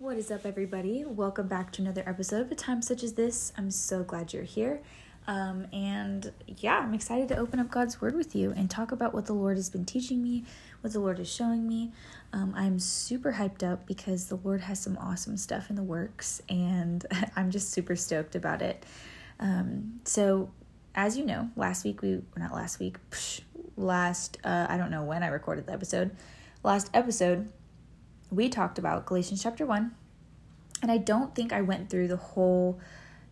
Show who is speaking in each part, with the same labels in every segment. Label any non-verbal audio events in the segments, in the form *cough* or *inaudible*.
Speaker 1: What is up, everybody? Welcome back to another episode of A Time Such as This. I'm so glad you're here. Um, and yeah, I'm excited to open up God's Word with you and talk about what the Lord has been teaching me, what the Lord is showing me. Um, I'm super hyped up because the Lord has some awesome stuff in the works, and *laughs* I'm just super stoked about it. Um, so, as you know, last week we, not last week, psh, last, uh, I don't know when I recorded the episode, last episode, we talked about Galatians chapter 1. And I don't think I went through the whole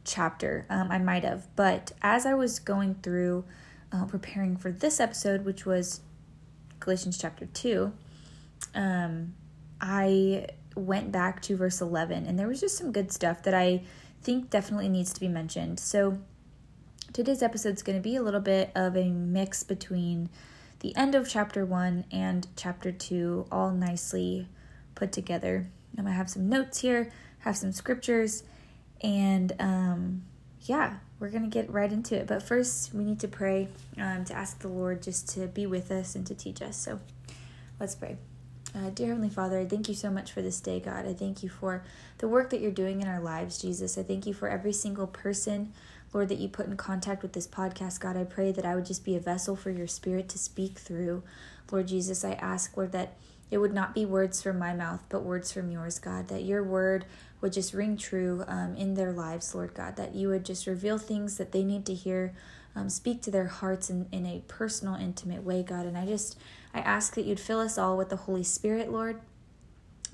Speaker 1: chapter. Um, I might have. But as I was going through uh, preparing for this episode, which was Galatians chapter 2, um, I went back to verse 11. And there was just some good stuff that I think definitely needs to be mentioned. So today's episode is going to be a little bit of a mix between the end of chapter 1 and chapter 2, all nicely put together. I'm gonna have some notes here, have some scriptures, and um, yeah, we're gonna get right into it. But first, we need to pray um, to ask the Lord just to be with us and to teach us. So let's pray. Uh, dear Heavenly Father, I thank you so much for this day, God. I thank you for the work that you're doing in our lives, Jesus. I thank you for every single person, Lord, that you put in contact with this podcast, God. I pray that I would just be a vessel for your spirit to speak through. Lord Jesus, I ask, Lord, that it would not be words from my mouth, but words from yours, God, that your word would just ring true um, in their lives, Lord God, that you would just reveal things that they need to hear, um, speak to their hearts in, in a personal, intimate way, God. And I just, I ask that you'd fill us all with the Holy Spirit, Lord,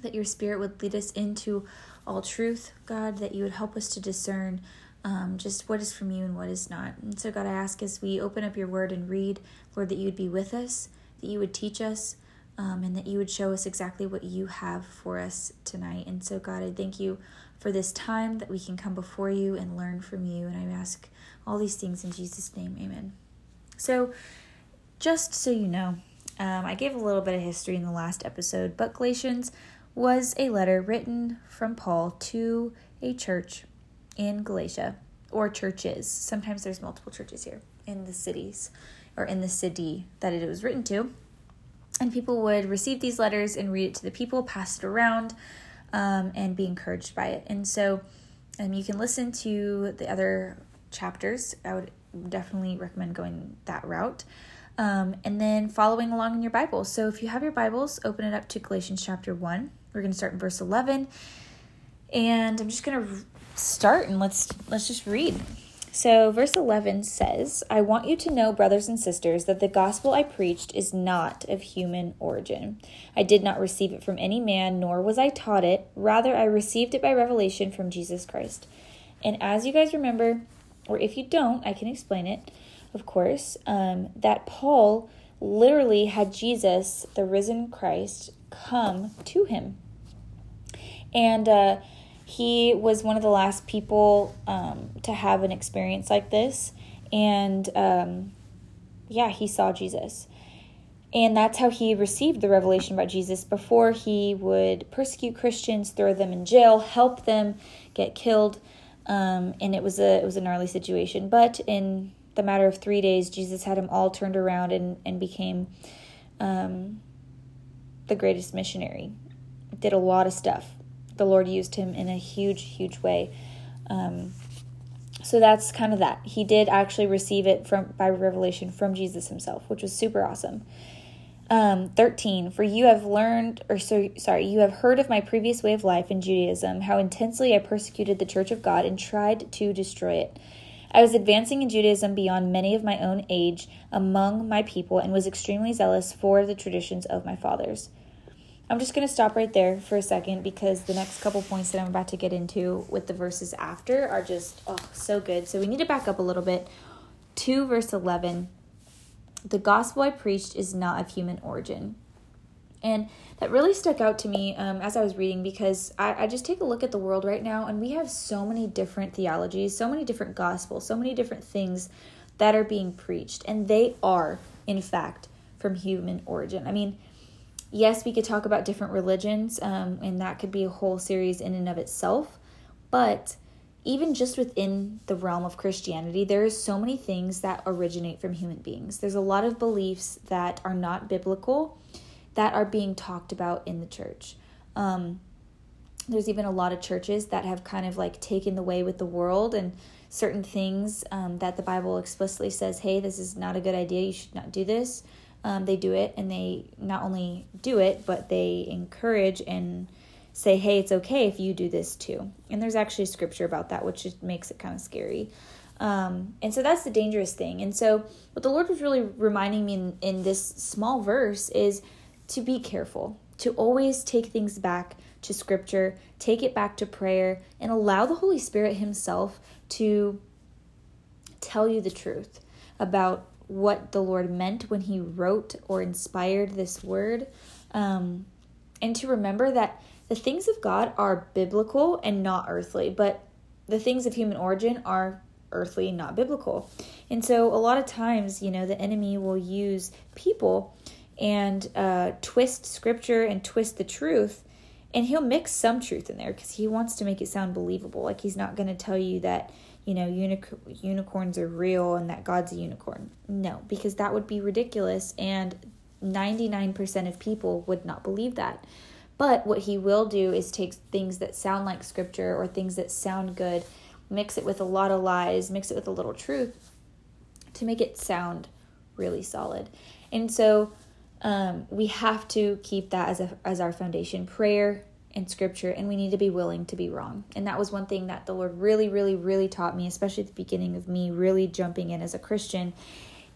Speaker 1: that your Spirit would lead us into all truth, God, that you would help us to discern. Um, just what is from you and what is not. And so, God, I ask as we open up your word and read, Lord, that you would be with us, that you would teach us, um, and that you would show us exactly what you have for us tonight. And so, God, I thank you for this time that we can come before you and learn from you. And I ask all these things in Jesus' name. Amen. So, just so you know, um, I gave a little bit of history in the last episode, but Galatians was a letter written from Paul to a church in Galatia or churches. Sometimes there's multiple churches here in the cities or in the city that it was written to and people would receive these letters and read it to the people, pass it around, um, and be encouraged by it. And so, um, you can listen to the other chapters. I would definitely recommend going that route. Um, and then following along in your Bible. So if you have your Bibles, open it up to Galatians chapter 1. We're going to start in verse 11. And I'm just going to start and let's let's just read. So, verse 11 says, I want you to know, brothers and sisters, that the gospel I preached is not of human origin. I did not receive it from any man, nor was I taught it. Rather, I received it by revelation from Jesus Christ. And as you guys remember, or if you don't, I can explain it, of course, um, that Paul literally had Jesus, the risen Christ, come to him. And, uh, he was one of the last people um, to have an experience like this. And um, yeah, he saw Jesus. And that's how he received the revelation about Jesus before he would persecute Christians, throw them in jail, help them get killed. Um, and it was a it was a gnarly situation. But in the matter of three days, Jesus had him all turned around and and became um, the greatest missionary. Did a lot of stuff the Lord used him in a huge, huge way. Um, so that's kind of that. He did actually receive it from by revelation from Jesus himself, which was super awesome. Um, 13 for you have learned or so, sorry you have heard of my previous way of life in judaism how intensely i persecuted the church of god and tried to destroy it i was advancing in judaism beyond many of my own age among my people and was extremely zealous for the traditions of my fathers I'm just going to stop right there for a second because the next couple points that I'm about to get into with the verses after are just oh so good. So we need to back up a little bit to verse 11. The gospel I preached is not of human origin. And that really stuck out to me um, as I was reading because I, I just take a look at the world right now and we have so many different theologies, so many different gospels, so many different things that are being preached. And they are, in fact, from human origin. I mean, yes, we could talk about different religions, um, and that could be a whole series in and of itself. But even just within the realm of Christianity, there is so many things that originate from human beings. There's a lot of beliefs that are not biblical that are being talked about in the church. Um, there's even a lot of churches that have kind of like taken the way with the world and certain things um, that the Bible explicitly says, hey, this is not a good idea, you should not do this. Um, they do it and they not only do it, but they encourage and say, hey, it's okay if you do this too. And there's actually scripture about that, which makes it kind of scary. Um, and so that's the dangerous thing. And so, what the Lord was really reminding me in, in this small verse is to be careful, to always take things back to scripture, take it back to prayer, and allow the Holy Spirit Himself to tell you the truth about what the Lord meant when He wrote or inspired this word. Um, and to remember that the things of God are biblical and not earthly, but the things of human origin are earthly, not biblical. And so, a lot of times, you know, the enemy will use people and uh, twist scripture and twist the truth. And he'll mix some truth in there because he wants to make it sound believable. Like he's not going to tell you that, you know, unic- unicorns are real and that God's a unicorn. No, because that would be ridiculous. And 99% of people would not believe that. But what he will do is take things that sound like scripture or things that sound good mix it with a lot of lies, mix it with a little truth to make it sound really solid. And so um, we have to keep that as, a, as our foundation prayer and scripture, and we need to be willing to be wrong. And that was one thing that the Lord really, really, really taught me, especially at the beginning of me really jumping in as a Christian,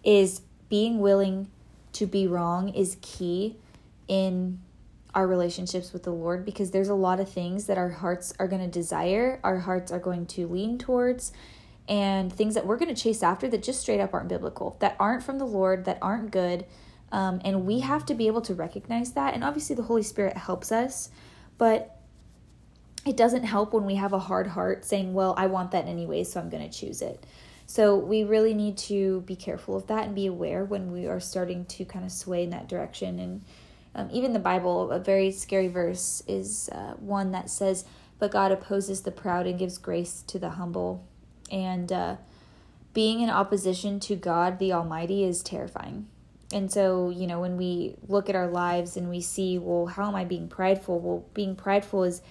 Speaker 1: is being willing to be wrong is key in our relationships with the Lord because there's a lot of things that our hearts are going to desire, our hearts are going to lean towards, and things that we're going to chase after that just straight up aren't biblical, that aren't from the Lord, that aren't good. Um, and we have to be able to recognize that. And obviously, the Holy Spirit helps us, but it doesn't help when we have a hard heart saying, Well, I want that anyway, so I'm going to choose it. So we really need to be careful of that and be aware when we are starting to kind of sway in that direction and um, even the Bible, a very scary verse is uh, one that says, But God opposes the proud and gives grace to the humble. And uh, being in opposition to God the Almighty is terrifying. And so, you know, when we look at our lives and we see, well, how am I being prideful? Well, being prideful is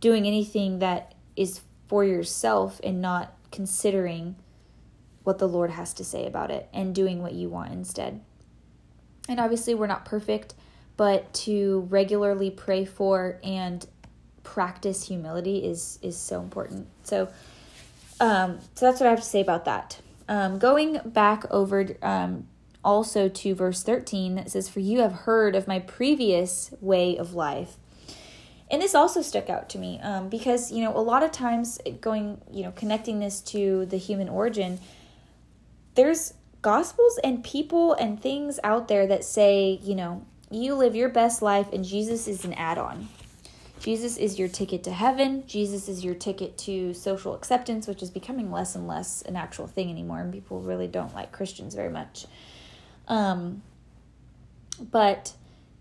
Speaker 1: doing anything that is for yourself and not considering what the Lord has to say about it and doing what you want instead. And obviously, we're not perfect but to regularly pray for and practice humility is is so important. So um so that's what I have to say about that. Um going back over um also to verse 13 that says for you have heard of my previous way of life. And this also stuck out to me um because you know a lot of times going, you know, connecting this to the human origin there's gospels and people and things out there that say, you know, you live your best life, and Jesus is an add on. Jesus is your ticket to heaven. Jesus is your ticket to social acceptance, which is becoming less and less an actual thing anymore, and people really don't like Christians very much. Um, but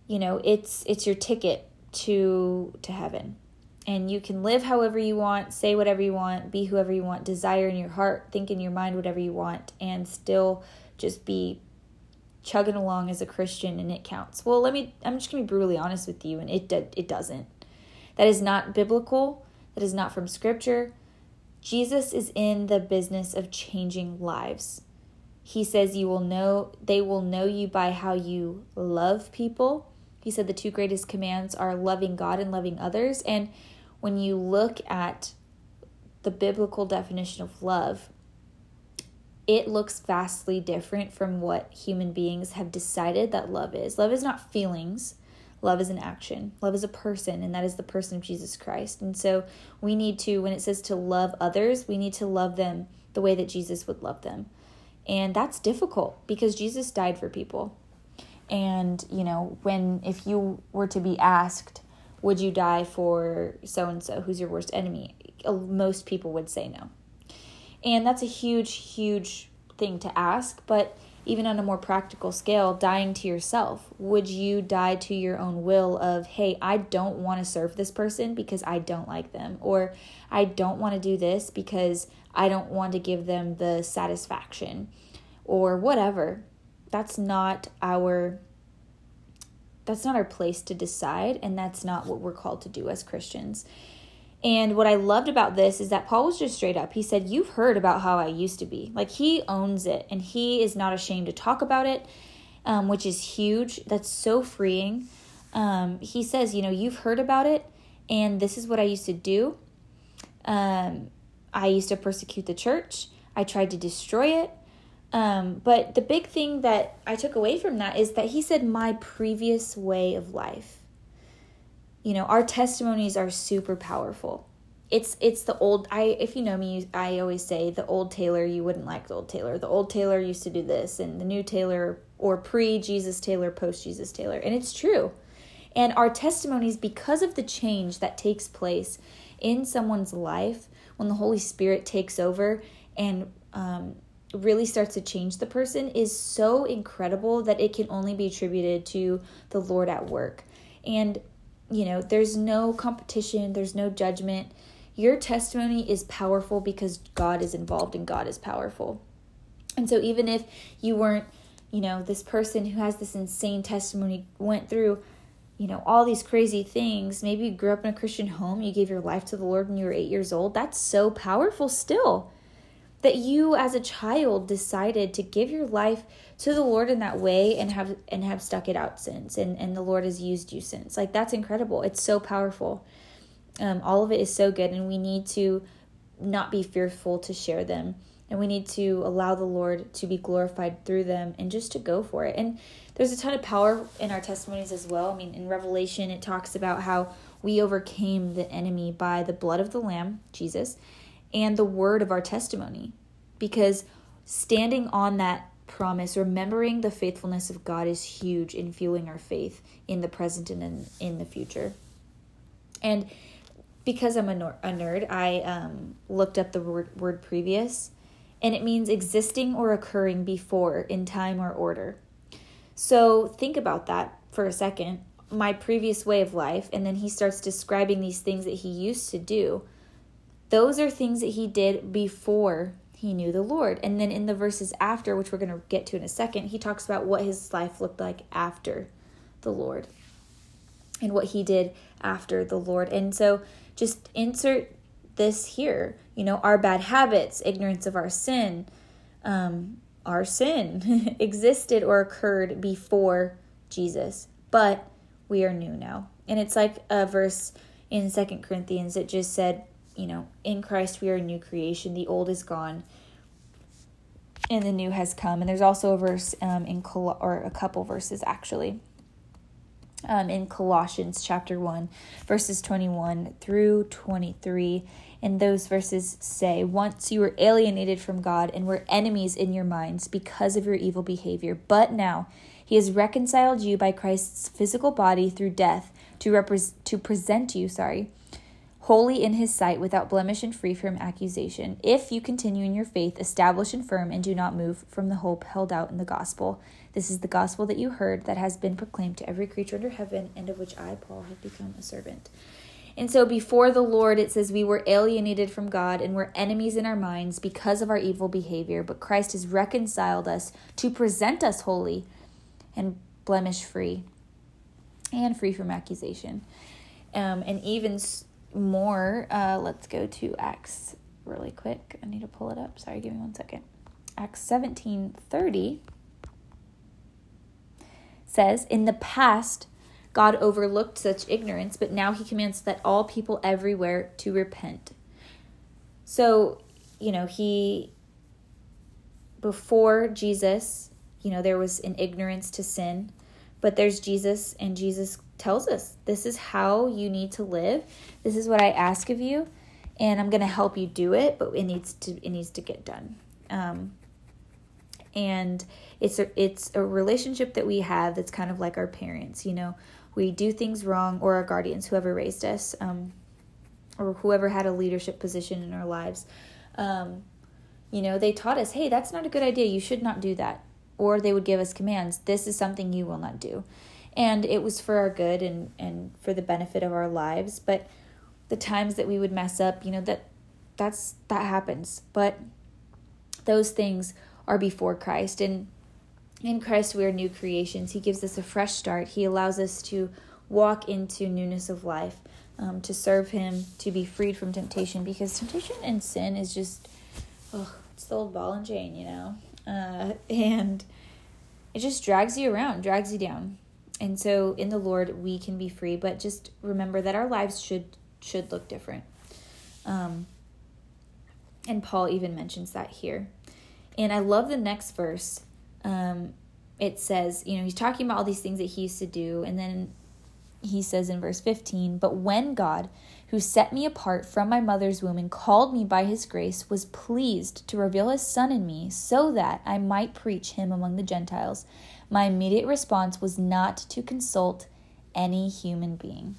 Speaker 1: you know, it's it's your ticket to to heaven, and you can live however you want, say whatever you want, be whoever you want, desire in your heart, think in your mind whatever you want, and still just be chugging along as a Christian and it counts. Well, let me I'm just going to be brutally honest with you and it it doesn't. That is not biblical. That is not from scripture. Jesus is in the business of changing lives. He says you will know they will know you by how you love people. He said the two greatest commands are loving God and loving others and when you look at the biblical definition of love, it looks vastly different from what human beings have decided that love is. Love is not feelings, love is an action. Love is a person, and that is the person of Jesus Christ. And so we need to, when it says to love others, we need to love them the way that Jesus would love them. And that's difficult because Jesus died for people. And, you know, when, if you were to be asked, would you die for so and so, who's your worst enemy? Most people would say no. And that's a huge, huge thing to ask. But even on a more practical scale, dying to yourself, would you die to your own will of, hey, I don't want to serve this person because I don't like them, or I don't want to do this because I don't want to give them the satisfaction, or whatever? That's not our that's not our place to decide and that's not what we're called to do as Christians. And what I loved about this is that Paul was just straight up. He said, You've heard about how I used to be. Like, he owns it and he is not ashamed to talk about it, um, which is huge. That's so freeing. Um, he says, You know, you've heard about it, and this is what I used to do. Um, I used to persecute the church, I tried to destroy it. Um, but the big thing that I took away from that is that he said, My previous way of life you know our testimonies are super powerful. It's it's the old i if you know me i always say the old taylor you wouldn't like the old taylor. The old taylor used to do this and the new taylor or pre jesus taylor post jesus taylor and it's true. And our testimonies because of the change that takes place in someone's life when the holy spirit takes over and um, really starts to change the person is so incredible that it can only be attributed to the lord at work. And you know, there's no competition, there's no judgment. Your testimony is powerful because God is involved and God is powerful. And so, even if you weren't, you know, this person who has this insane testimony went through, you know, all these crazy things, maybe you grew up in a Christian home, you gave your life to the Lord when you were eight years old, that's so powerful still that you as a child decided to give your life to the Lord in that way and have and have stuck it out since and and the Lord has used you since. Like that's incredible. It's so powerful. Um, all of it is so good and we need to not be fearful to share them and we need to allow the Lord to be glorified through them and just to go for it. And there's a ton of power in our testimonies as well. I mean, in Revelation, it talks about how we overcame the enemy by the blood of the Lamb, Jesus, and the word of our testimony. Because standing on that promise, remembering the faithfulness of God is huge in fueling our faith in the present and in, in the future. And because I'm a, nor- a nerd, I um, looked up the word, word previous, and it means existing or occurring before in time or order. So think about that for a second. My previous way of life, and then he starts describing these things that he used to do. Those are things that he did before he knew the Lord. And then in the verses after, which we're going to get to in a second, he talks about what his life looked like after the Lord and what he did after the Lord. And so just insert this here, you know, our bad habits, ignorance of our sin, um, our sin *laughs* existed or occurred before Jesus, but we are new now. And it's like a verse in Second Corinthians that just said, you know, in Christ we are a new creation. The old is gone, and the new has come. And there's also a verse um, in Col- or a couple verses actually. Um, in Colossians chapter 1, verses 21 through 23. And those verses say, Once you were alienated from God and were enemies in your minds because of your evil behavior, but now he has reconciled you by Christ's physical body through death to, repre- to present you, sorry, holy in his sight, without blemish and free from accusation, if you continue in your faith, established and firm, and do not move from the hope held out in the gospel. This is the gospel that you heard that has been proclaimed to every creature under heaven, and of which I, Paul, have become a servant. And so before the Lord, it says we were alienated from God and were enemies in our minds because of our evil behavior, but Christ has reconciled us to present us holy and blemish free and free from accusation. Um, and even more, uh, let's go to Acts really quick. I need to pull it up. Sorry, give me one second. Acts 17 30 says, In the past, God overlooked such ignorance, but now he commands that all people everywhere to repent. So, you know, he, before Jesus, you know, there was an ignorance to sin, but there's Jesus, and Jesus tells us this is how you need to live. This is what I ask of you, and I'm going to help you do it, but it needs to it needs to get done. Um, and it's a it's a relationship that we have that's kind of like our parents. You know, we do things wrong, or our guardians, whoever raised us, um, or whoever had a leadership position in our lives. Um, you know, they taught us, hey, that's not a good idea. You should not do that. Or they would give us commands. This is something you will not do and it was for our good and and for the benefit of our lives but the times that we would mess up you know that that's that happens but those things are before Christ and in Christ, we are new creations. He gives us a fresh start. He allows us to walk into newness of life, um, to serve Him, to be freed from temptation, because temptation and sin is just, oh, it's the old ball and chain, you know? Uh, *laughs* and it just drags you around, drags you down. And so in the Lord, we can be free, but just remember that our lives should should look different. Um, and Paul even mentions that here. And I love the next verse. Um, it says, you know, he's talking about all these things that he used to do, and then he says in verse 15, But when God, who set me apart from my mother's womb and called me by his grace, was pleased to reveal his Son in me so that I might preach him among the Gentiles, my immediate response was not to consult any human being.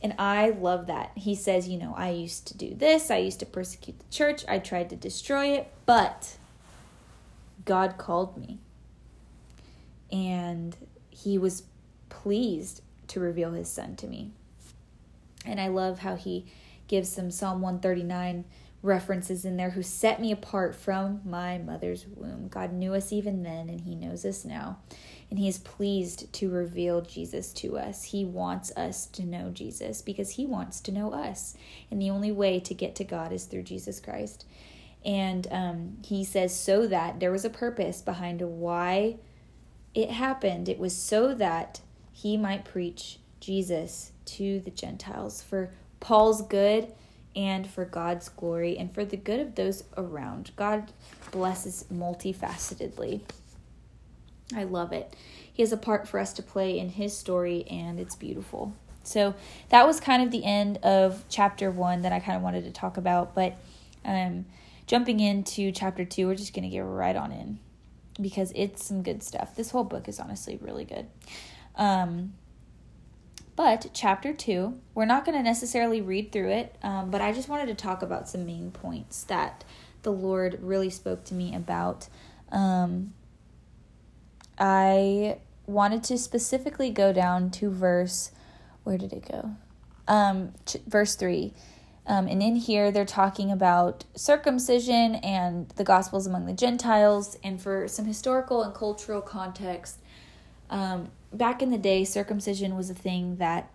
Speaker 1: And I love that. He says, you know, I used to do this, I used to persecute the church, I tried to destroy it, but God called me. And he was pleased to reveal his son to me. And I love how he gives some Psalm 139 references in there who set me apart from my mother's womb. God knew us even then, and he knows us now. And he is pleased to reveal Jesus to us. He wants us to know Jesus because he wants to know us. And the only way to get to God is through Jesus Christ. And um, he says, so that there was a purpose behind why it happened. It was so that he might preach Jesus to the Gentiles for Paul's good and for God's glory and for the good of those around. God blesses multifacetedly. I love it. He has a part for us to play in his story, and it's beautiful. So that was kind of the end of chapter one that I kind of wanted to talk about. But um, jumping into chapter two, we're just going to get right on in because it's some good stuff. This whole book is honestly really good. Um, but chapter two, we're not going to necessarily read through it, um, but I just wanted to talk about some main points that the Lord really spoke to me about. Um, I wanted to specifically go down to verse, where did it go? Um, ch- verse 3. Um, and in here, they're talking about circumcision and the Gospels among the Gentiles. And for some historical and cultural context, um, back in the day, circumcision was a thing that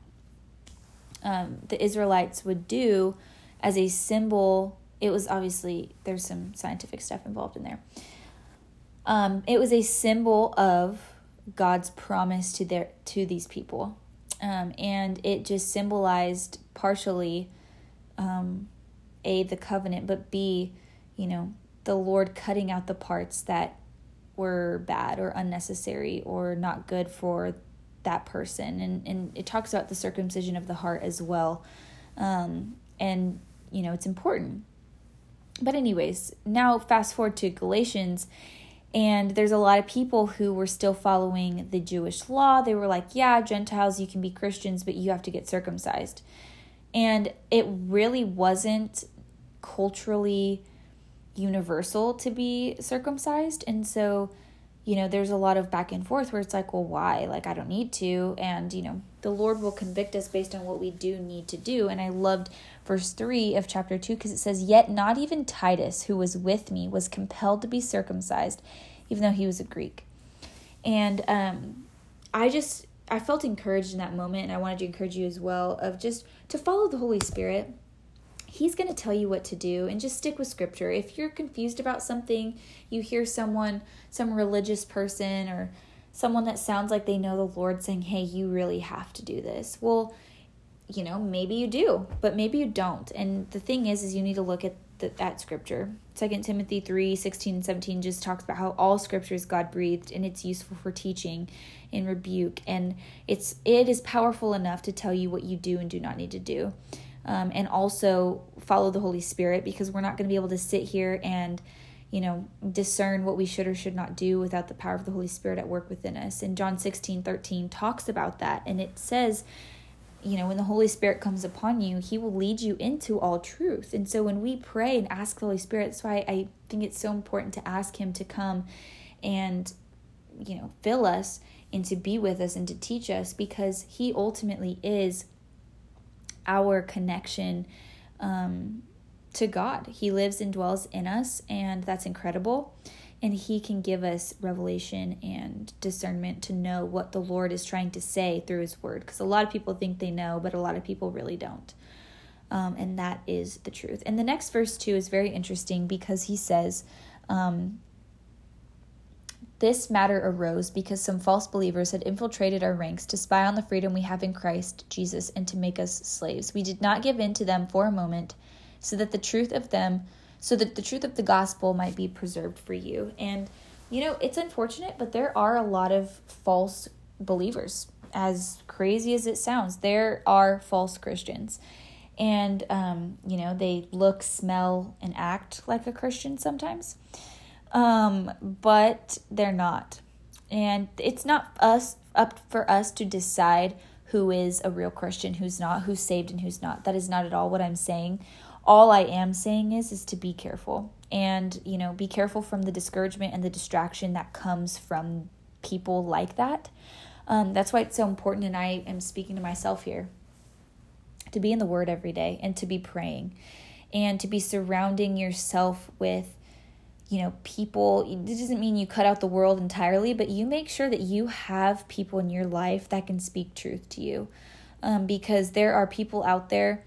Speaker 1: um, the Israelites would do as a symbol. It was obviously, there's some scientific stuff involved in there. Um, it was a symbol of God's promise to their to these people, um, and it just symbolized partially, um, a the covenant, but b, you know, the Lord cutting out the parts that were bad or unnecessary or not good for that person. And and it talks about the circumcision of the heart as well. Um, and you know it's important. But anyways now fast forward to galatians and there's a lot of people who were still following the jewish law. They were like yeah gentiles you can be christians but you have to get circumcised. And it really wasn't culturally universal to be circumcised. And so, you know, there's a lot of back and forth where it's like, well, why? Like, I don't need to. And, you know, the Lord will convict us based on what we do need to do. And I loved verse 3 of chapter 2 because it says, Yet not even Titus, who was with me, was compelled to be circumcised, even though he was a Greek. And um, I just, I felt encouraged in that moment. And I wanted to encourage you as well of just to follow the Holy Spirit He's going to tell you what to do and just stick with scripture. If you're confused about something, you hear someone, some religious person or someone that sounds like they know the Lord saying, "Hey, you really have to do this." Well, you know, maybe you do, but maybe you don't. And the thing is is you need to look at the, at scripture. 2 Timothy 3, 16 and 17 just talks about how all scripture is God breathed and it's useful for teaching and rebuke and it's it is powerful enough to tell you what you do and do not need to do um, and also follow the Holy Spirit because we're not going to be able to sit here and you know discern what we should or should not do without the power of the Holy Spirit at work within us. And John 16, 13 talks about that and it says you know, when the Holy Spirit comes upon you, He will lead you into all truth. And so when we pray and ask the Holy Spirit, that's why I think it's so important to ask Him to come and, you know, fill us and to be with us and to teach us because He ultimately is our connection um, to God. He lives and dwells in us, and that's incredible. and he can give us revelation and discernment to know what the Lord is trying to say through his word. Because a lot of people think they know, but a lot of people really don't. Um, and that is the truth. And the next verse, too, is very interesting because he says, um, This matter arose because some false believers had infiltrated our ranks to spy on the freedom we have in Christ Jesus and to make us slaves. We did not give in to them for a moment, so that the truth of them so that the truth of the gospel might be preserved for you. And, you know, it's unfortunate, but there are a lot of false believers. As crazy as it sounds, there are false Christians. And, um, you know, they look, smell, and act like a Christian sometimes, um, but they're not. And it's not us up for us to decide who is a real Christian, who's not, who's saved, and who's not. That is not at all what I'm saying all I am saying is is to be careful and you know be careful from the discouragement and the distraction that comes from people like that. Um, that's why it's so important, and I am speaking to myself here to be in the Word every day and to be praying and to be surrounding yourself with you know people it doesn't mean you cut out the world entirely but you make sure that you have people in your life that can speak truth to you um, because there are people out there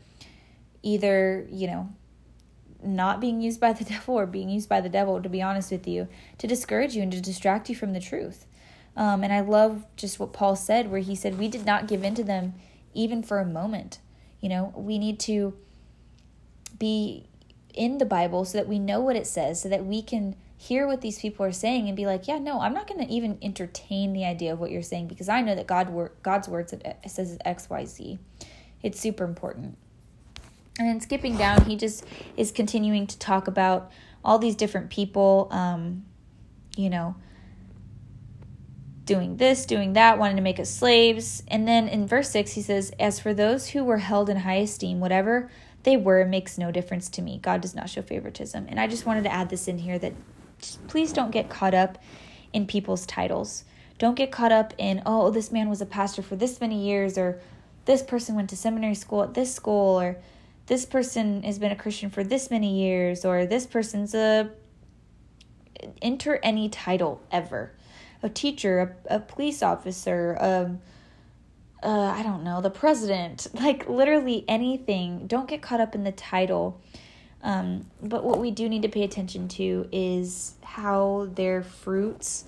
Speaker 1: either, you know, not being used by the *laughs* devil or being used by the devil, to be honest with you, to discourage you and to distract you from the truth. Um, and I love just what Paul said, where he said, We did not give in to them even for a moment. You know, we need to be in the Bible so that we know what it says, so that we can hear what these people are saying and be like, yeah, no, I'm not going to even entertain the idea of what you're saying because I know that God God's word says X, Y, Z. It's super important. And then skipping down, he just is continuing to talk about all these different people, um, you know, doing this, doing that, wanting to make us slaves. And then in verse 6, he says, As for those who were held in high esteem, whatever they were makes no difference to me. God does not show favoritism. And I just wanted to add this in here that please don't get caught up in people's titles. Don't get caught up in, oh, this man was a pastor for this many years, or this person went to seminary school at this school, or this person has been a Christian for this many years, or this person's a enter any title ever a teacher, a, a police officer, um, uh, I don't know, the president, *laughs* like literally anything. Don't get caught up in the title. Um, but what we do need to pay attention to is how their fruits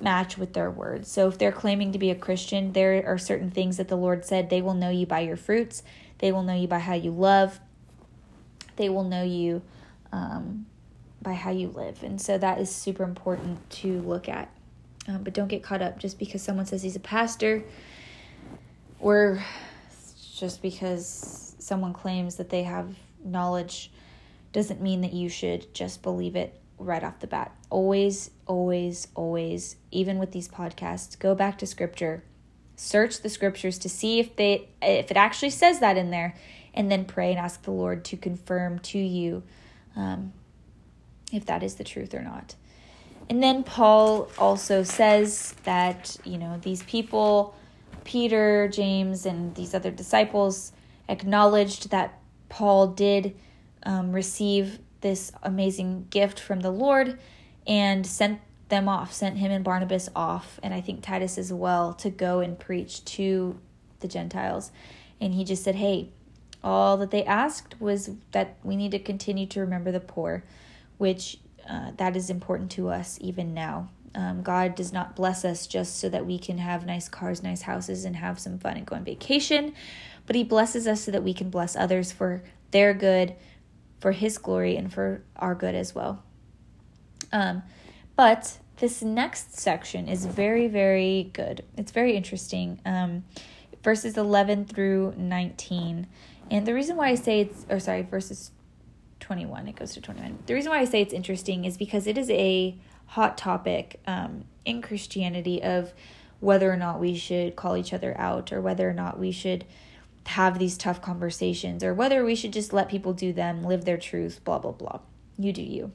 Speaker 1: match with their words. So if they're claiming to be a Christian, there are certain things that the Lord said they will know you by your fruits. They will know you by how you love. They will know you um, by how you live. And so that is super important to look at. Um, but don't get caught up just because someone says he's a pastor or just because someone claims that they have knowledge doesn't mean that you should just believe it right off the bat. Always, always, always, even with these podcasts, go back to scripture search the scriptures to see if they if it actually says that in there and then pray and ask the lord to confirm to you um, if that is the truth or not and then paul also says that you know these people peter james and these other disciples acknowledged that paul did um, receive this amazing gift from the lord and sent them off, sent him and Barnabas off, and I think Titus as well, to go and preach to the Gentiles. And he just said, Hey, all that they asked was that we need to continue to remember the poor, which uh, that is important to us even now. Um, God does not bless us just so that we can have nice cars, nice houses, and have some fun and go on vacation, but He blesses us so that we can bless others for their good, for His glory, and for our good as well. Um, but this next section is very, very good. It's very interesting. Um, verses 11 through 19. And the reason why I say it's, or sorry, verses 21, it goes to 21. The reason why I say it's interesting is because it is a hot topic um, in Christianity of whether or not we should call each other out or whether or not we should have these tough conversations or whether we should just let people do them, live their truth, blah, blah, blah. You do you.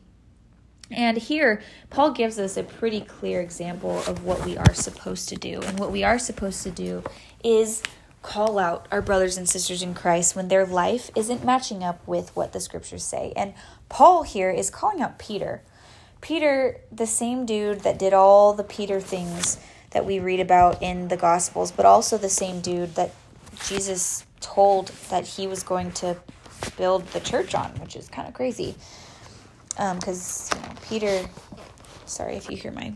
Speaker 1: And here, Paul gives us a pretty clear example of what we are supposed to do. And what we are supposed to do is call out our brothers and sisters in Christ when their life isn't matching up with what the scriptures say. And Paul here is calling out Peter. Peter, the same dude that did all the Peter things that we read about in the Gospels, but also the same dude that Jesus told that he was going to build the church on, which is kind of crazy. Because, um, you know, Peter, sorry if you hear my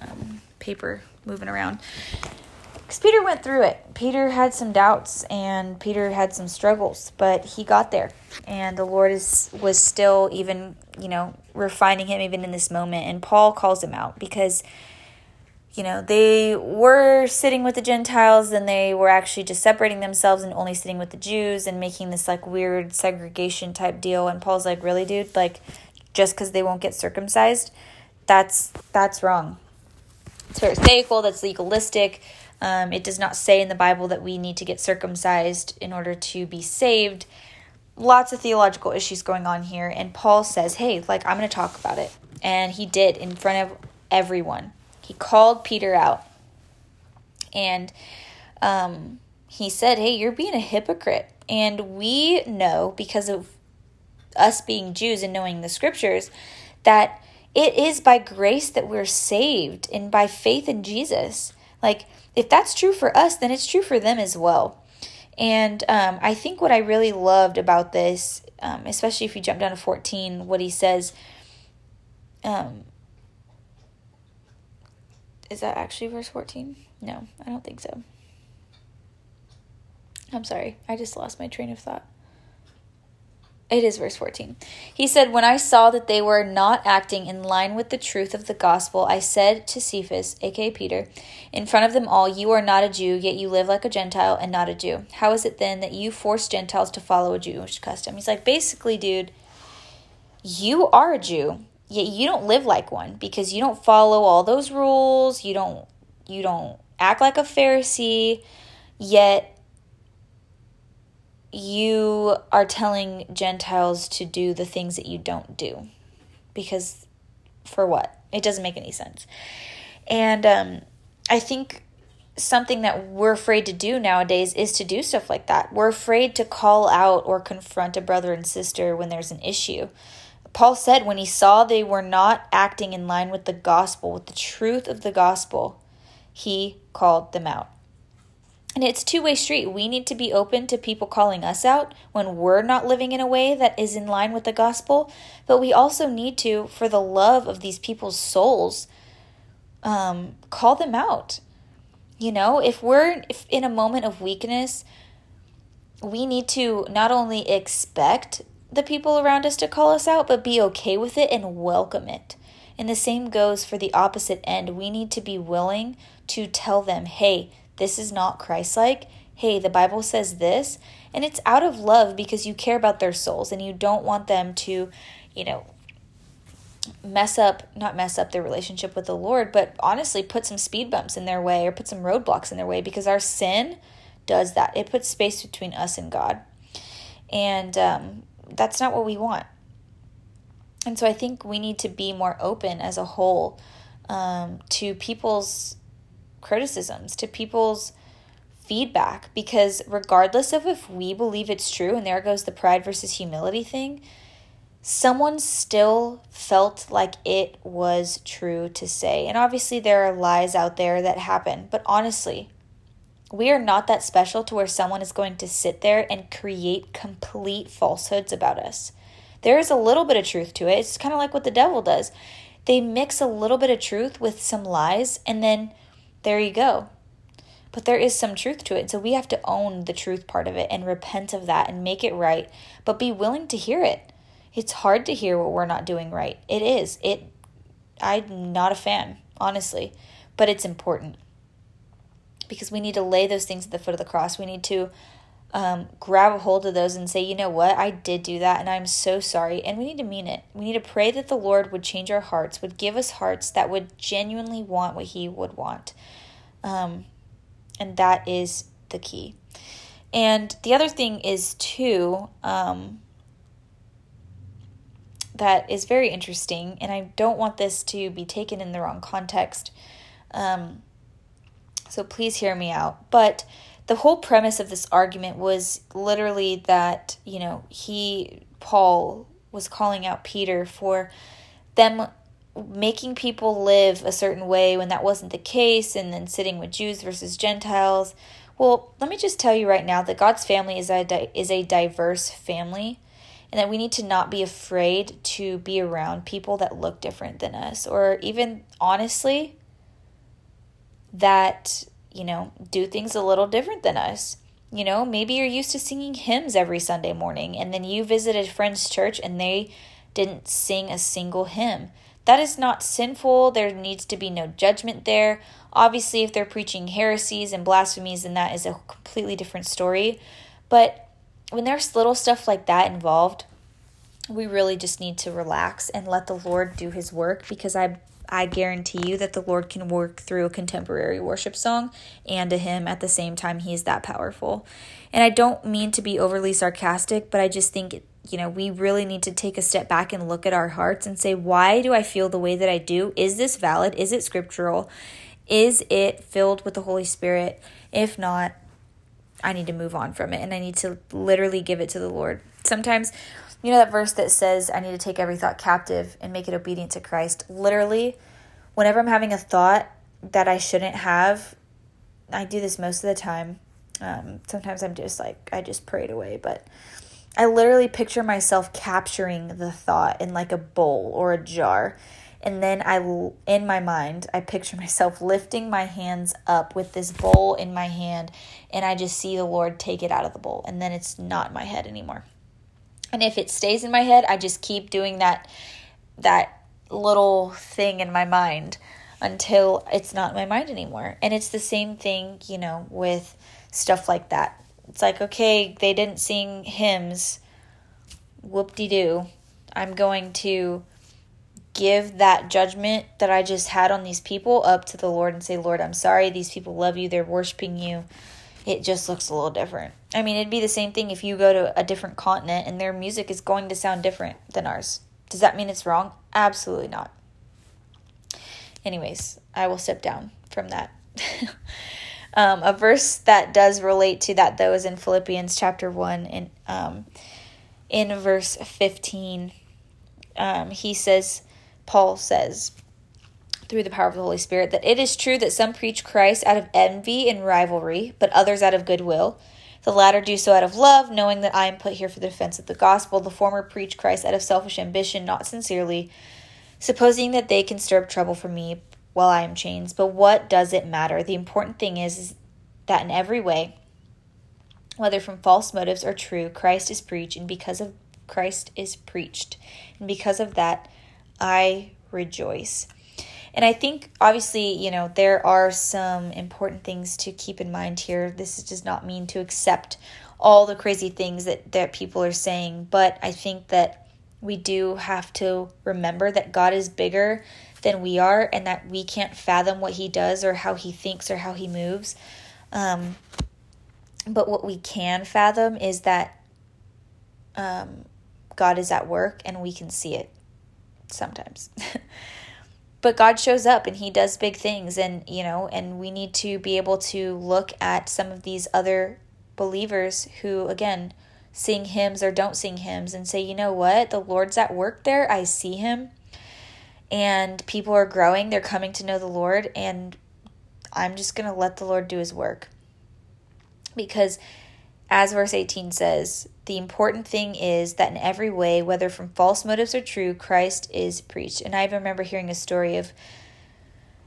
Speaker 1: um, paper moving around. Because Peter went through it. Peter had some doubts and Peter had some struggles, but he got there. And the Lord is was still even, you know, refining him even in this moment. And Paul calls him out because you know, they were sitting with the Gentiles and they were actually just separating themselves and only sitting with the Jews and making this like weird segregation type deal. And Paul's like, really, dude? Like, just because they won't get circumcised, that's that's wrong. It's pharisaical. That's legalistic. Um, it does not say in the Bible that we need to get circumcised in order to be saved. Lots of theological issues going on here, and Paul says, "Hey, like I'm going to talk about it," and he did in front of everyone he called Peter out and um, he said, Hey, you're being a hypocrite. And we know because of us being Jews and knowing the scriptures that it is by grace that we're saved and by faith in Jesus. Like, if that's true for us, then it's true for them as well. And um, I think what I really loved about this, um, especially if you jump down to 14, what he says, um, is that actually verse 14? No, I don't think so. I'm sorry, I just lost my train of thought. It is verse 14. He said, When I saw that they were not acting in line with the truth of the gospel, I said to Cephas, aka Peter, in front of them all, You are not a Jew, yet you live like a Gentile and not a Jew. How is it then that you force Gentiles to follow a Jewish custom? He's like, Basically, dude, you are a Jew yet you don't live like one because you don't follow all those rules you don't you don't act like a pharisee yet you are telling gentiles to do the things that you don't do. Because for what? It doesn't make any sense. And um, i think something that we're afraid to do nowadays is to do stuff like that. We're afraid to call out or confront a brother and sister when there's an issue. Paul said when he saw they were not acting in line with the gospel, with the truth of the gospel, he called them out. And it's two-way street. We need to be open to people calling us out when we're not living in a way that is in line with the gospel, but we also need to for the love of these people's souls um, call them out. You know, if we're if in a moment of weakness, we need to not only expect the people around us to call us out, but be okay with it and welcome it. And the same goes for the opposite end. We need to be willing to tell them, hey, this is not Christ like. Hey, the Bible says this. And it's out of love because you care about their souls and you don't want them to, you know, mess up, not mess up their relationship with the Lord, but honestly put some speed bumps in their way or put some roadblocks in their way because our sin does that. It puts space between us and God. And um, that's not what we want. And so I think we need to be more open as a whole um, to people's criticisms, to people's feedback, because regardless of if we believe it's true, and there goes the pride versus humility thing, someone still felt like it was true to say. And obviously, there are lies out there that happen, but honestly, we are not that special to where someone is going to sit there and create complete falsehoods about us. There is a little bit of truth to it. It's kind of like what the devil does. They mix a little bit of truth with some lies, and then there you go. But there is some truth to it. So we have to own the truth part of it and repent of that and make it right, but be willing to hear it. It's hard to hear what we're not doing right. It is. It I'm not a fan, honestly, but it's important because we need to lay those things at the foot of the cross. We need to um, grab a hold of those and say, you know what, I did do that and I'm so sorry. And we need to mean it. We need to pray that the Lord would change our hearts, would give us hearts that would genuinely want what He would want. Um, and that is the key. And the other thing is, too, um, that is very interesting, and I don't want this to be taken in the wrong context. Um, so please hear me out. But the whole premise of this argument was literally that, you know, he, Paul, was calling out Peter for them making people live a certain way when that wasn't the case, and then sitting with Jews versus Gentiles. Well, let me just tell you right now that God's family is a is a diverse family, and that we need to not be afraid to be around people that look different than us, or even honestly, that you know do things a little different than us. You know, maybe you're used to singing hymns every Sunday morning, and then you visit a friend's church and they didn't sing a single hymn. That is not sinful. There needs to be no judgment there. Obviously, if they're preaching heresies and blasphemies, then that is a completely different story. But when there's little stuff like that involved, we really just need to relax and let the Lord do his work because I I guarantee you that the Lord can work through a contemporary worship song and a hymn at the same time. He is that powerful. And I don't mean to be overly sarcastic, but I just think, you know, we really need to take a step back and look at our hearts and say, why do I feel the way that I do? Is this valid? Is it scriptural? Is it filled with the Holy Spirit? If not, I need to move on from it and I need to literally give it to the Lord. Sometimes you know that verse that says, I need to take every thought captive and make it obedient to Christ? Literally, whenever I'm having a thought that I shouldn't have, I do this most of the time. Um, sometimes I'm just like, I just pray it away, but I literally picture myself capturing the thought in like a bowl or a jar. And then I, in my mind, I picture *laughs* myself lifting my hands up with this bowl in my hand, and I just see the Lord take it out of the bowl. And then it's not my head anymore. And if it stays in my head, I just keep doing that that little thing in my mind until it's not in my mind anymore. And it's the same thing, you know, with stuff like that. It's like, okay, they didn't sing hymns. Whoop de doo. I'm going to give that judgment that I just had on these people up to the Lord and say, Lord, I'm sorry. These people love you. They're worshiping you it just looks a little different. I mean, it'd be the same thing if you go to a different continent and their music is going to sound different than ours. Does that mean it's wrong? Absolutely not. Anyways, I will step down from that. *laughs* um, a verse that does relate to that, though, is in Philippians chapter 1 and um, in verse 15. Um, he says, Paul says, through the power of the Holy Spirit that it is true that some preach Christ out of envy and rivalry, but others out of goodwill. The latter do so out of love, knowing that I am put here for the defense of the gospel. The former preach Christ out of selfish ambition, not sincerely, supposing that they can stir up trouble for me while I am chains. But what does it matter? The important thing is, is that in every way, whether from false motives or true, Christ is preached, and because of Christ is preached, and because of that, I rejoice. And I think, obviously, you know, there are some important things to keep in mind here. This does not mean to accept all the crazy things that, that people are saying, but I think that we do have to remember that God is bigger than we are and that we can't fathom what He does or how He thinks or how He moves. Um, but what we can fathom is that um, God is at work and we can see it sometimes. *laughs* but God shows up and he does big things and you know and we need to be able to look at some of these other believers who again sing hymns or don't sing hymns and say you know what? The Lord's at work there. I see him. And people are growing. They're coming to know the Lord and I'm just going to let the Lord do his work. Because as verse 18 says the important thing is that in every way, whether from false motives or true, Christ is preached. And I remember hearing a story of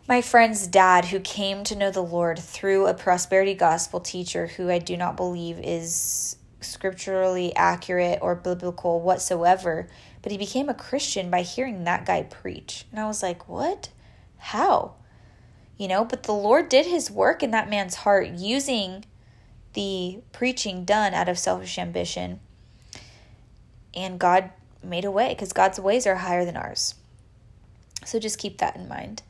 Speaker 1: my friend's dad who came to know the Lord through a prosperity gospel teacher who I do not believe is scripturally accurate or biblical whatsoever. But he became a Christian by hearing that guy preach. And I was like, what? How? You know, but the Lord did his work in that man's heart using the preaching done out of selfish ambition. And God made a way because God's ways are higher than ours. So just keep that in mind.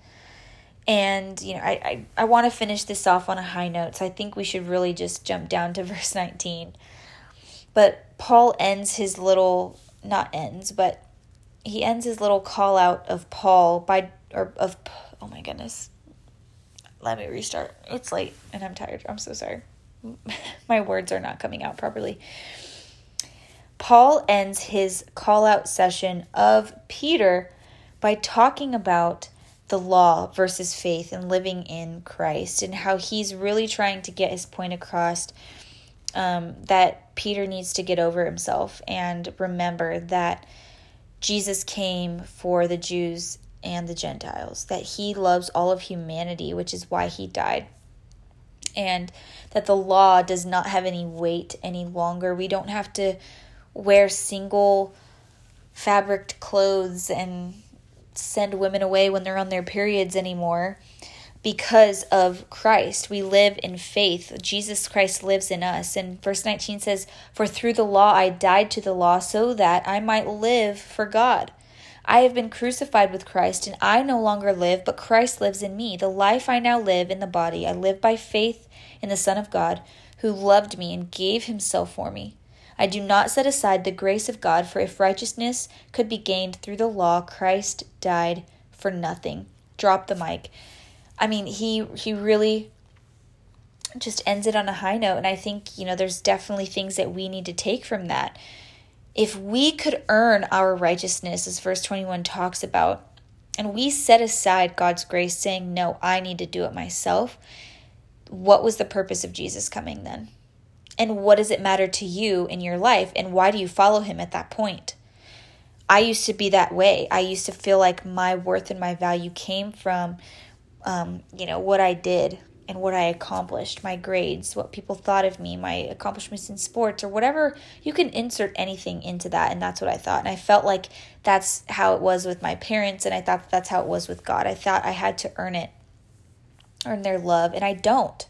Speaker 1: And, you know, I, I, I want to finish this off on a high note. So I think we should really just jump down to *laughs* verse 19. But Paul ends his little, not ends, but he ends his little call out of Paul by, or of, oh my goodness. Let me restart. It's late and I'm tired. I'm so sorry. *laughs* my words are not coming out properly. Paul ends his call out session of Peter by talking about the law versus faith and living in Christ and how he's really trying to get his point across um, that Peter needs to get over himself and remember that Jesus came for the Jews and the Gentiles, that he loves all of humanity, which is why he died. And that the law does not have any weight any longer. We don't have to wear single fabric clothes and send women away when they're on their periods anymore because of Christ. We live in faith. Jesus Christ lives in us. And verse 19 says, For through the law I died to the law so that I might live for God. I have been crucified with Christ, and I no longer live, but Christ lives in me. The life I now live in the body, I live by faith in the Son of God, who loved me and gave himself for me. I do not set aside the grace of God, for if righteousness could be gained through the law, Christ died for nothing. Drop the mic. I mean, he he really just ends it on a high note and I think, you know, there's definitely things that we need to take from that. If we could earn our righteousness as verse 21 talks about, and we set aside God's grace saying, "No, I need to do it myself." What was the purpose of Jesus coming then? And what does it matter to you in your life? And why do you follow him at that point? I used to be that way. I used to feel like my worth and my value came from, um, you know, what I did and what I accomplished, my grades, what people thought of me, my accomplishments in sports, or whatever. You can insert anything into that, and that's what I thought. And I felt like that's how it was with my parents, and I thought that's how it was with God. I thought I had to earn it, earn their love, and I don't.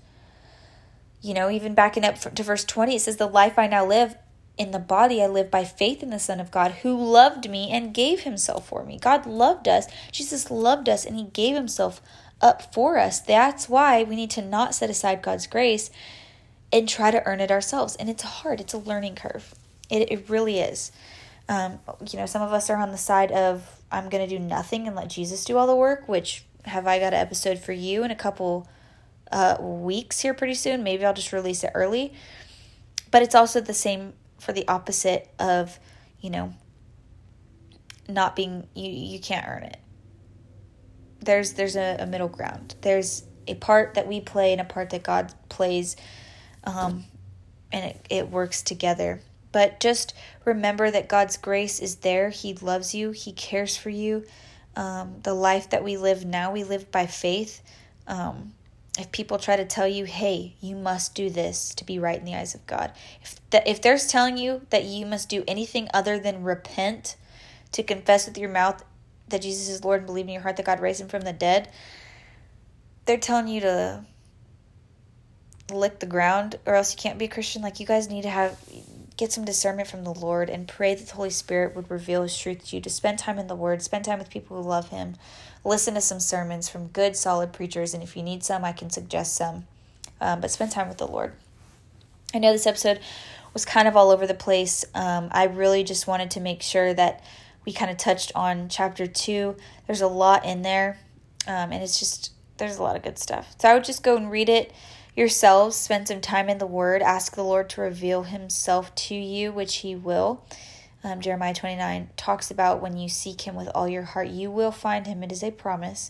Speaker 1: You know, even backing up to verse 20, it says, The life I now live in the body, I live by faith in the Son of God who loved me and gave himself for me. God loved us. Jesus loved us and he gave himself up for us. That's why we need to not set aside God's grace and try to earn it ourselves. And it's hard, it's a learning curve. It, it really is. Um, you know, some of us are on the side of, I'm going to do nothing and let Jesus do all the work, which have I got an episode for you in a couple uh, weeks here pretty soon. Maybe I'll just release it early. But it's also the same for the opposite of, you know, not being you you can't earn it. There's there's a, a middle ground. There's a part that we play and a part that God plays, um, and it, it works together. But just remember that God's grace is there. He loves you. He cares for you. Um, the life that we live now, we live by faith. Um, if people try to tell you, hey, you must do this to be right in the eyes of God, if, that, if there's telling you that you must do anything other than repent, to confess with your mouth that Jesus is Lord and believe in your heart that God raised him from the dead, they're telling you to lick the ground or else you can't be a Christian. Like, you guys need to have get some discernment from the Lord and pray that the Holy Spirit would reveal His truth to you, to spend time in the Word, spend time with people who love Him, listen to some sermons from good, solid preachers, and if you need some, I can suggest some. Um, but spend time with the Lord. I know this episode was kind of all over the place. Um, I really just wanted to make sure that we kind of touched on chapter two. There's a lot in there, um, and it's just, there's a lot of good stuff. So I would just go and read it yourselves, spend some time in the Word, ask the Lord to reveal Himself to you, which He will. Um, Jeremiah 29 talks about when you seek Him with all your heart, you will find Him. It is a promise.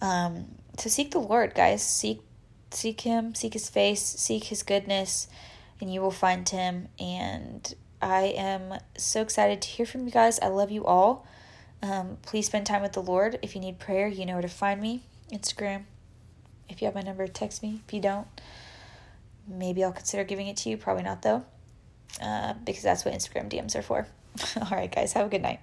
Speaker 1: Um, to seek the Lord, guys. Seek, seek Him, seek His face, seek His goodness, and you will find Him. And I am so excited to hear from you guys. I love you all. Um, please spend time with the Lord. If you need prayer, you know where to find me. Instagram, if you have my number, text me. If you don't, maybe I'll consider giving it to you. Probably not, though, uh, because that's what Instagram DMs are for. *laughs* All right, guys, have a good night.